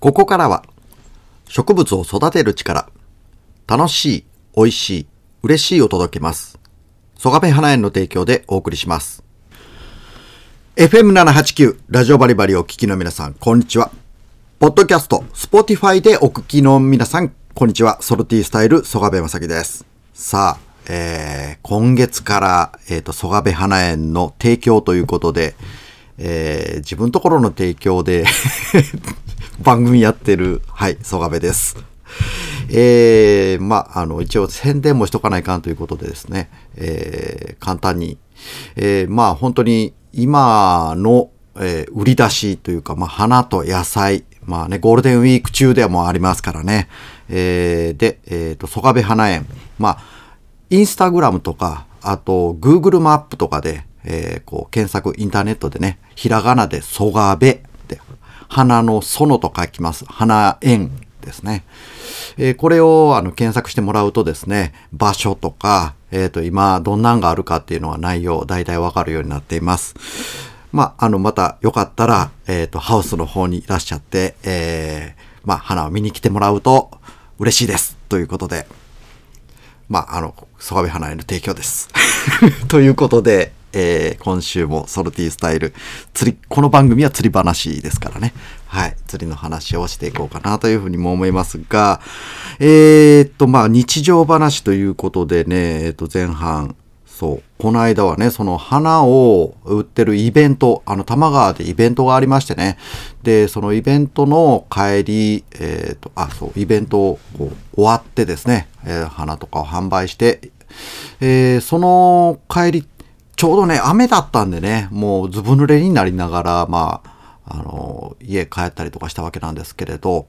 ここからは植物を育てる力、楽しい、美味しい、嬉しいを届けます。曽我部花園の提供でお送りします。FM789 ラジオバリバリお聞きの皆さん、こんにちは。ポッドキャスト、スポティファイでお聞きの皆さん、こんにちは。ソルティスタイル、曽我部正樹です。さあ、えー、今月から、えっ、と、曽我部花園の提供ということで、えー、自分ところの提供で番組やってる、はい、曽我部です。えー、まあ、あの、一応宣伝もしとかないかんということでですね、えー、簡単に、えー、まあ、本当に今の、えー売り出しというか、まあ、花と野菜、まあね、ゴールデンウィーク中でもありますからね、えー、で、えっ、と、曽我部花園、まあ、インスタグラムとか、あと、Google マップとかで、えーこう、検索、インターネットでね、ひらがなで、そがべで、花の園と書きます。花園ですね。えーこれを、あの、検索してもらうとですね、場所とか、えっ、と、今、どんなんがあるかっていうのは内容、大体わかるようになっています。まあ、あの、また、よかったら、えっ、と、ハウスの方にいらっしゃって、えーまあ、花を見に来てもらうと嬉しいです。ということで、まあ、あの、曽我部花への提供です。ということで、えー今週もソルティースタイル、釣り、この番組は釣り話ですからね。はい。釣りの話をしていこうかなというふうにも思いますが、えーっと、まあ、日常話ということでね、えーっと、前半、そう。この間はね、その花を売ってるイベント、あの、玉川でイベントがありましてね。で、そのイベントの帰り、えっ、と、あ、そう、イベントを終わってですね、えー花とかを販売して、えーその帰り、ちょうどね、雨だったんでね、もうずぶ濡れになりながら、まあ、あの、家帰ったりとかしたわけなんですけれど、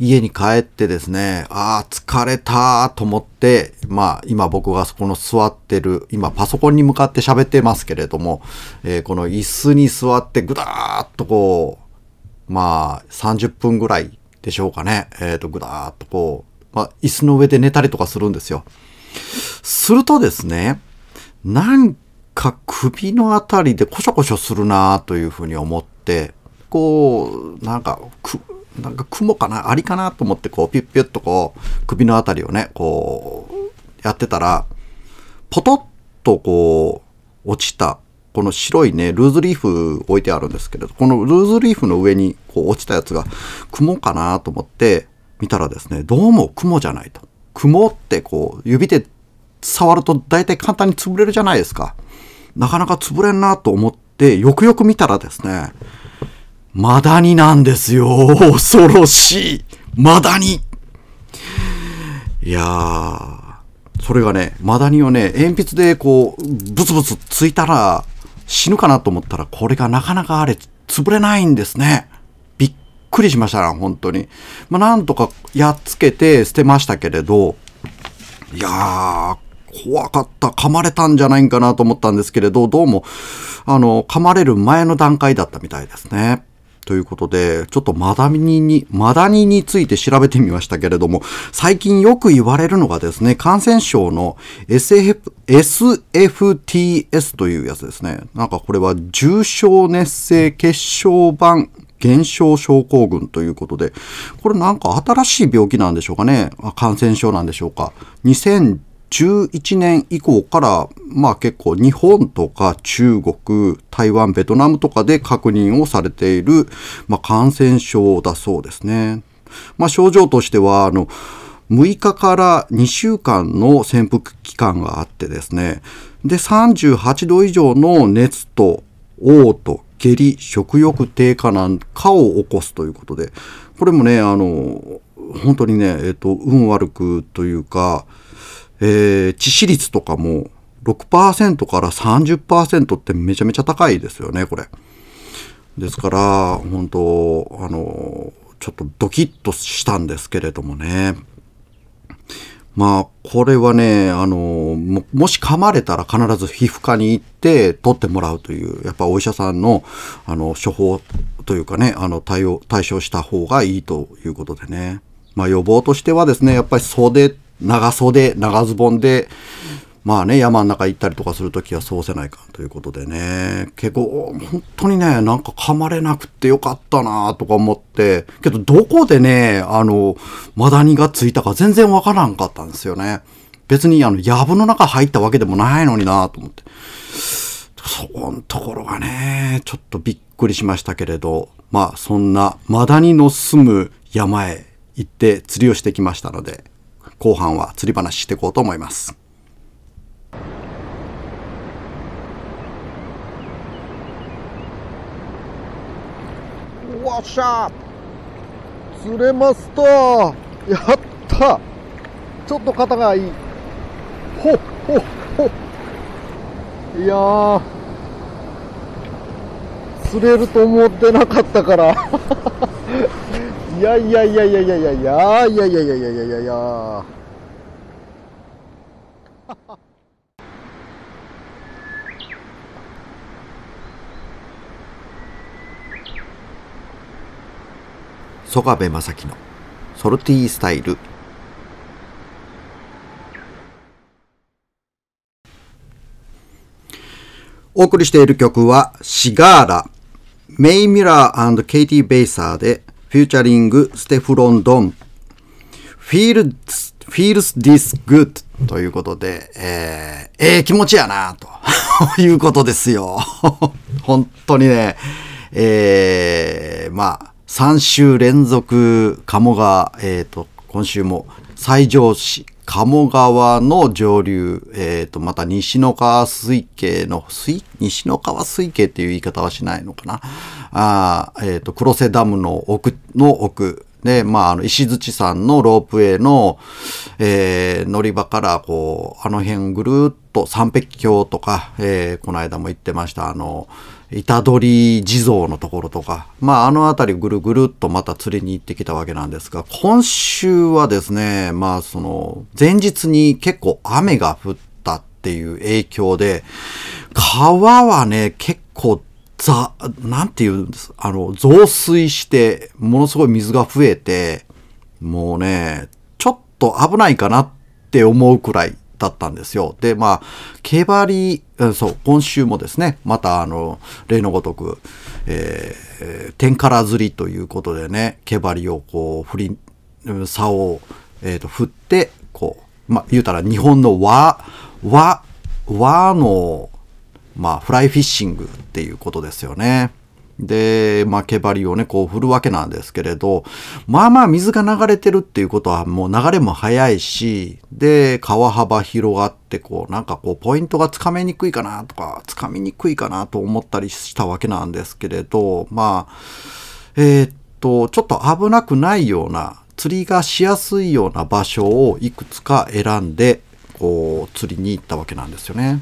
家に帰ってですね、ああ、疲れたと思って、まあ、今僕がそこの座ってる、今パソコンに向かって喋ってますけれども、えーこの椅子に座ってぐだーっとこう、まあ、30分ぐらいでしょうかね。えっ、と、ぐだーっとこう、まあ、椅子の上で寝たりとかするんですよ。するとですね、なんか首のあたりでコショコショするなというふうに思って、こう、なんか、なんか雲かな？アリかなと思って、こう、ピュッピュッとこう、首のあたりをね、こう、やってたら、ポトッとこう、落ちた、この白いね、ルーズリーフ置いてあるんですけれど、このルーズリーフの上にこう落ちたやつが雲かなと思って見たらですね、どうも雲じゃないと。雲ってこう、指で触ると大体簡単に潰れるじゃないですか。なかなか潰れんなと思って、よくよく見たらですね、マダニなんですよ。恐ろしい。マダニ。いやー、それがね、マダニをね、鉛筆でこう、ブツブツついたら死ぬかなと思ったら、これがなかなかあれ、潰れないんですね。びっくりしましたな、本当に。まあ、なんとかやっつけて捨てましたけれど、いやー、怖かった。噛まれたんじゃないんかなと思ったんですけれど、どうも、あの、噛まれる前の段階だったみたいですね。ということで、ちょっとマダニに、マダニについて調べてみましたけれども、最近よく言われるのがですね、感染症の SF、SFTS というやつですね。なんかこれは重症熱性血小板減少症候群ということで、これなんか新しい病気なんでしょうかね。感染症なんでしょうか。2011年以降から、まあ結構日本とか中国、台湾、ベトナムとかで確認をされている、まあ感染症だそうですね。まあ症状としては、あの、6日から2週間の潜伏期間があってですね。で、38度以上の熱と嘔吐、下痢、食欲低下なんかを起こすということで、これもね、あの、本当にね、えっ、と、運悪くというか、えー致死率とかも6%から30%ってめちゃめちゃ高いですよね、これ。ですから、本当あの、ちょっとドキッとしたんですけれどもね。まあ、これはね、あの、も、もし噛まれたら必ず皮膚科に行って取ってもらうという、やっぱお医者さんの、あの、処方というかね、あの、対応、対処した方がいいということでね。まあ、予防としてはですね、やっぱり袖、長袖、長ズボンで、まあね、山の中行ったりとかするときはそうせないかということでね、結構本当にね、なんか噛まれなくてよかったなとか思って、けどどこでね、あの、マダニがついたか全然わからんかったんですよね。別にあの、藪の中入ったわけでもないのになと思って。そこのところがね、ちょっとびっくりしましたけれど、まあそんなマダニの住む山へ行って釣りをしてきましたので、後半は釣り話していこうと思います。わっしゃ釣れますとやった。ちょっと肩がいい。ほっほっほいやー。釣れると思ってなかったから。いやいやいやいやいやいや。いやいやいやいやいやいや。いやいや曽我部正樹のソルティースタイル。お送りしている曲はシガーラ。メイ・ミラーケイティ・ベイサーでフューチャリングステフロンドン。Feels, feels this good ということで、えー、えー、気持ちやなと。いうことですよ。本当にね、えー、まあ、3週連続鴨が、えっ、ー、と、今週も最上市鴨川の上流、えっ、ー、と、また西の川水系の、水、西の川水系っていう言い方はしないのかな？あえっ、ー、と、黒瀬ダムの奥の奥、で、まあ、あの、石槌山のロープウェイの、えー、乗り場から、こう、あの辺ぐるっと三碧峡とか、えー、この間も行ってました、あの、板取地蔵のところとか、まあ、あの辺りぐるぐるっとまた釣りに行ってきたわけなんですが、今週はですね、まあ、その、前日に結構雨が降ったっていう影響で、川はね、結構ざ、なんていうんです、あの、増水して、ものすごい水が増えて、もうね、ちょっと危ないかなって思うくらいだったんですよ。で、まあ、毛張り、そう、今週もですね、またあの、例のごとく、えー、天から釣りということでね、毛張りをこう、振り、竿を、えっ、ー、と、振って、こう、まあ、言うたら日本の和、和、和の、まあ、フライフィッシングっていうことですよね。で、まあ、毛張りをね、こう振るわけなんですけれど、まあまあ水が流れてるっていうことはもう流れも速いし、で、川幅広がって、こう、なんかこう、ポイントがつかめにくいかなとか、つかみにくいかなと思ったりしたわけなんですけれど、まあ、えー、っと、ちょっと危なくないような、釣りがしやすいような場所をいくつか選んで、こう、釣りに行ったわけなんですよね。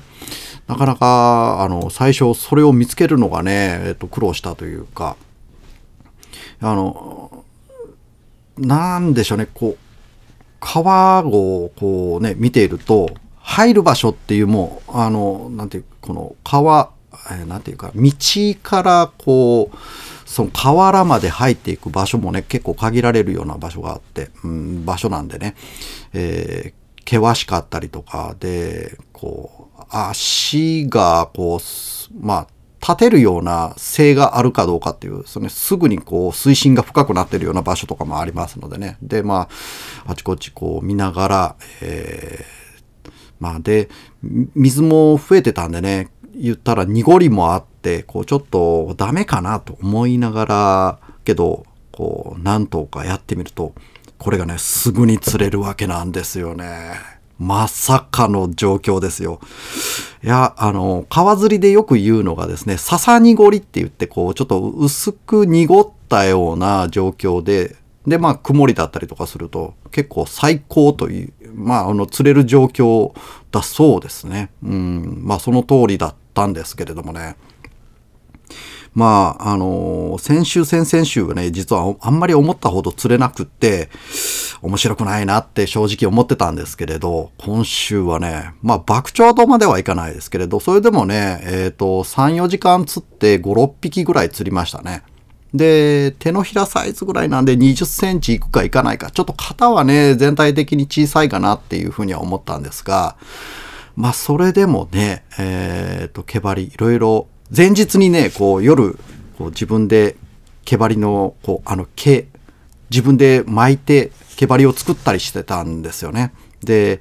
なかなか、あの、最初それを見つけるのがね、えっと、苦労したというか、あの、なんでしょうね、こう、川をこうね、見ていると、入る場所っていうもう、あの、なんていう、この川、え、なんていうか、道からこう、その河原まで入っていく場所もね、結構限られるような場所があって、うん、場所なんでね、え、険しかったりとかで、こう、足がこう、まあ、立てるような性があるかどうかっていう、そのすぐにこう水深が深くなってるような場所とかもありますのでね。で、まあ、あちこちこう見ながら、えー、まあで、水も増えてたんでね、言ったら濁りもあって、こうちょっとダメかなと思いながら、けど、こう何頭かやってみると、これがね、すぐに釣れるわけなんですよね。まさかの状況ですよ。いや、あの、川釣りでよく言うのがですね、笹濁りって言って、こう、ちょっと薄く濁ったような状況で、で、まあ、曇りだったりとかすると、結構最高という、まあ、あの、釣れる状況だそうですね。うん、まあ、その通りだったんですけれどもね。まあ、あのー、先週、先々週はね、実はあんまり思ったほど釣れなくって、面白くないなって正直思ってたんですけれど、今週はね、まあ、爆鳥とまではいかないですけれど、それでもね、えっ、ー、と、3、4時間釣って5、6匹ぐらい釣りましたね。で、手のひらサイズぐらいなんで20センチいくかいかないか、ちょっと型はね、全体的に小さいかなっていうふうには思ったんですが、まあ、それでもね、えっ、と、毛張り、いろいろ、前日にね、こう、夜、こう自分で毛張りの、こう、あの毛、自分で巻いて毛張りを作ったりしてたんですよね。で、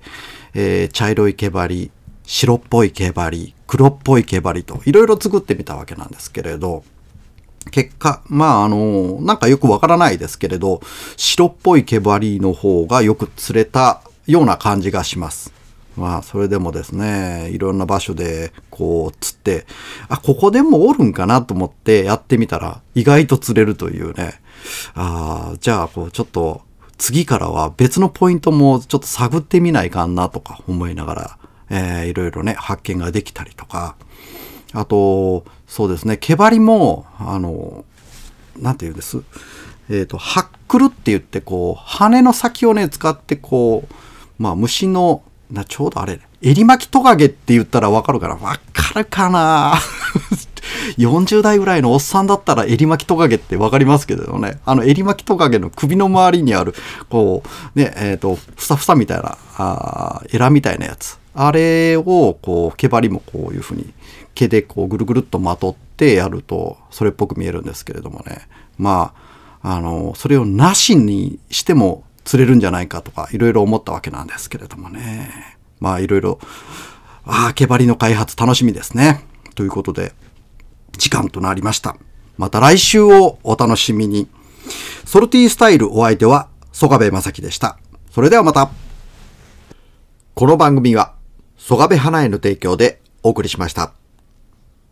えー茶色い毛張り、白っぽい毛張り、黒っぽい毛張りと、いろいろ作ってみたわけなんですけれど、結果、まあ、あの、なんかよくわからないですけれど、白っぽい毛張りの方がよく釣れたような感じがします。まあ、それでもですね、いろんな場所で、こう、釣って、あ、ここでもおるんかなと思ってやってみたら、意外と釣れるというね。ああ、じゃあ、こう、ちょっと、次からは別のポイントもちょっと探ってみないかなとか思いながら、えーいろいろね、発見ができたりとか、あと、そうですね、毛張りも、あの、なんて言うんです？えっ、と、ハックルって言って、こう、羽の先をね、使って、こう、まあ、虫の、な、ちょうどあれ、襟巻きトカゲって言ったらわかるかな？わかるかな？40代ぐらいのおっさんだったら襟巻きトカゲってわかりますけどね。あの襟巻きトカゲの首の周りにある、こう、ね、えっ、と、ふさふさみたいな、あーエラみたいなやつ。あれを、こう、毛張りもこういうふうに毛でこうぐるぐるっとまとってやると、それっぽく見えるんですけれどもね。まあ、あの、それをなしにしても釣れるんじゃないかとか、いろいろ思ったわけなんですけれどもね。まあ、いろいろ、ああ、毛張りの開発楽しみですね。ということで、時間となりました。また来週をお楽しみに。ソルティースタイルお相手は、曽我部正樹でした。それではまた。この番組は、曽我部花への提供でお送りしました。